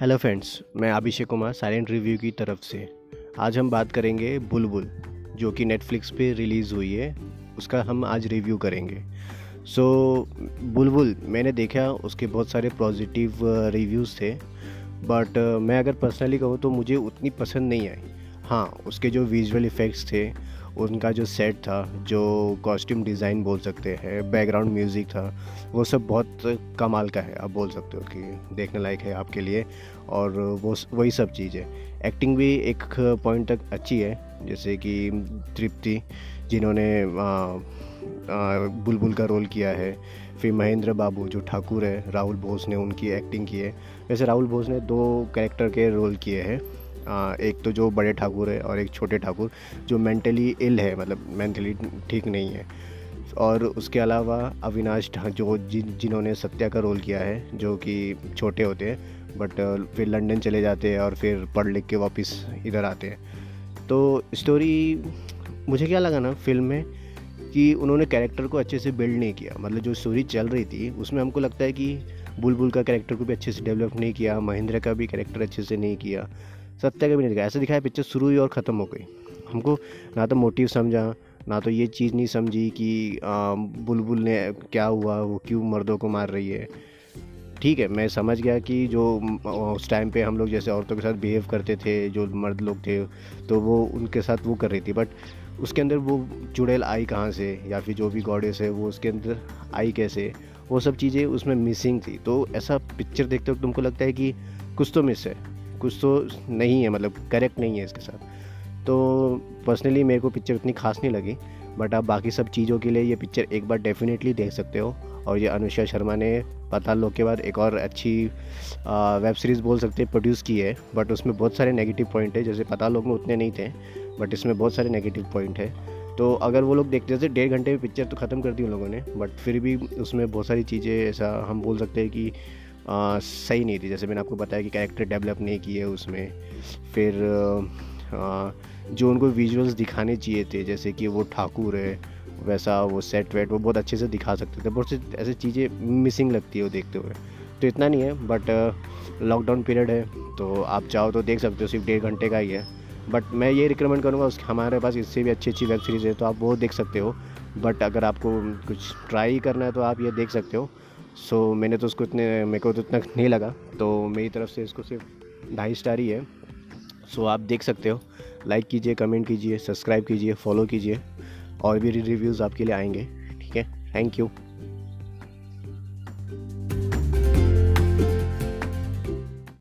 Hello friends मैं Abhishek Kumar silent review की तरफ़ से। आज हम बात करेंगे बुलबुल जो कि नेटफ्लिक्स पे रिलीज़ हुई है। उसका हम आज रिव्यू करेंगे। सो so, बुलबुल मैंने देखा उसके बहुत सारे पॉजिटिव रिव्यूज़ थे। बट uh, मैं अगर पर्सनली कहूँ तो मुझे उतनी पसंद नहीं आई। हाँ उसके जो विजुअल इफ़ेक्ट्स थे उनका जो सेट था, जो कॉस्ट्यूम डिज़ाइन बोल सकते हैं बैकग्राउंड म्यूज़िक था, वो सब बहुत कमाल का है, आप बोल सकते हो कि देखने लायक है आपके लिए। और वो वही सब चीज़। एक्टिंग भी एक पॉइंट तक अच्छी है, जैसे कि तृप्ति, जिन्होंने बुलबुल का रोल किया है। फिर महेंद्र बाबू, जो ठाकुर है, राहुल बोस ने उनकी एक्टिंग की है। वैसे राहुल बोस ने दो कैरेक्टर के रोल किए हैं। एक तो जो बड़े ठाकुर है और एक छोटे ठाकुर, जो मेंटली इल है मतलब मेंटली ठीक नहीं है। और उसके अलावा अविनाश जो जिन जिन्होंने सत्या का रोल किया है, जो कि छोटे होते हैं बट फिर लंदन चले जाते हैं और फिर पढ़ लिख के वापस इधर आते हैं। तो स्टोरी मुझे क्या लगा ना फ़िल्म में, कि उन्होंने कैरेक्टर को अच्छे से बिल्ड नहीं किया। मतलब जो स्टोरी चल रही थी, उसमें हमको लगता है कि बुलबुल का कैरेक्टर को भी अच्छे से डेवलप नहीं किया, महेंद्र का भी कैरेक्टर अच्छे से नहीं किया। सत्य का भी नहीं दिखाया। ऐसा दिखाया पिक्चर शुरू हुई और ख़त्म हो गई। हमको ना तो मोटिव समझा, ना तो ये चीज़ नहीं समझी कि बुलबुल ने क्या हुआ, वो क्यों मर्दों को मार रही है। ठीक है, मैं समझ गया कि जो उस टाइम पे हम लोग जैसे औरतों के साथ बिहेव करते थे, जो मर्द लोग थे तो वो उनके साथ वो कर रही थी। बट उसके अंदर वो चुड़ैल आई कहाँ से, या फिर जो भी गॉडेस है, वो उसके अंदर आई कैसे, वो सब चीज़ें उसमें मिसिंग थी। तो ऐसा पिक्चर देखते वक्त तुमको लगता है कि कुछ तो मिस है। कुछ तो नहीं है मतलब करेक्ट नहीं है इसके साथ। तो पर्सनली मेरे को पिक्चर उतनी खास नहीं लगी बट आप बाकी सब चीज़ों के लिए ये पिक्चर एक बार डेफिनेटली देख सकते हो। और ये अनुष्का शर्मा ने पता लोग के बाद एक और अच्छी वेब सीरीज़ बोल सकते हैं प्रोड्यूस की है। बट उसमें बहुत सारे नेगेटिव पॉइंट है, जैसे पता लोग में उतने नहीं थे बट इसमें बहुत सारे नेगेटिव पॉइंट है। तो अगर वो लोग देखते जैसे डेढ़ घंटे में पिक्चर तो ख़त्म कर दी उन लोगों ने बट फिर भी उसमें बहुत सारी चीज़ें ऐसा हम बोल सकते हैं कि आ, सही नहीं थी। जैसे मैंने आपको बताया कि कैरेक्टर डेवलप नहीं किए उसमें। फिर आ, जो उनको विजुअल्स दिखाने चाहिए थे जैसे कि वो ठाकुर है वैसा वो सेट वेट वो बहुत अच्छे से दिखा सकते थे। बहुत से ऐसी चीज़ें मिसिंग लगती है वो देखते हुए। तो इतना नहीं है बट लॉकडाउन पीरियड है तो आप चाहो तो देख सकते हो सिर्फ़ डेढ़ घंटे का ही है। बट मैं ये रिकमेंड करूँगा उसके हमारे पास इससे भी अच्छी अच्छी वेब सीरीज़ है तो आप वो देख सकते हो। बट अगर आपको कुछ ट्राई करना है तो आप ये देख सकते हो। सो so, मैंने तो उसको इतने मेरे को तो इतना नहीं लगा। तो मेरी तरफ़ से इसको सिर्फ़ ढाई स्टार ही है। सो so, आप देख सकते हो। लाइक कीजिए कमेंट कीजिए सब्सक्राइब कीजिए फॉलो कीजिए। और भी रिव्यूज़ आपके लिए आएँगे। ठीक है? Thank you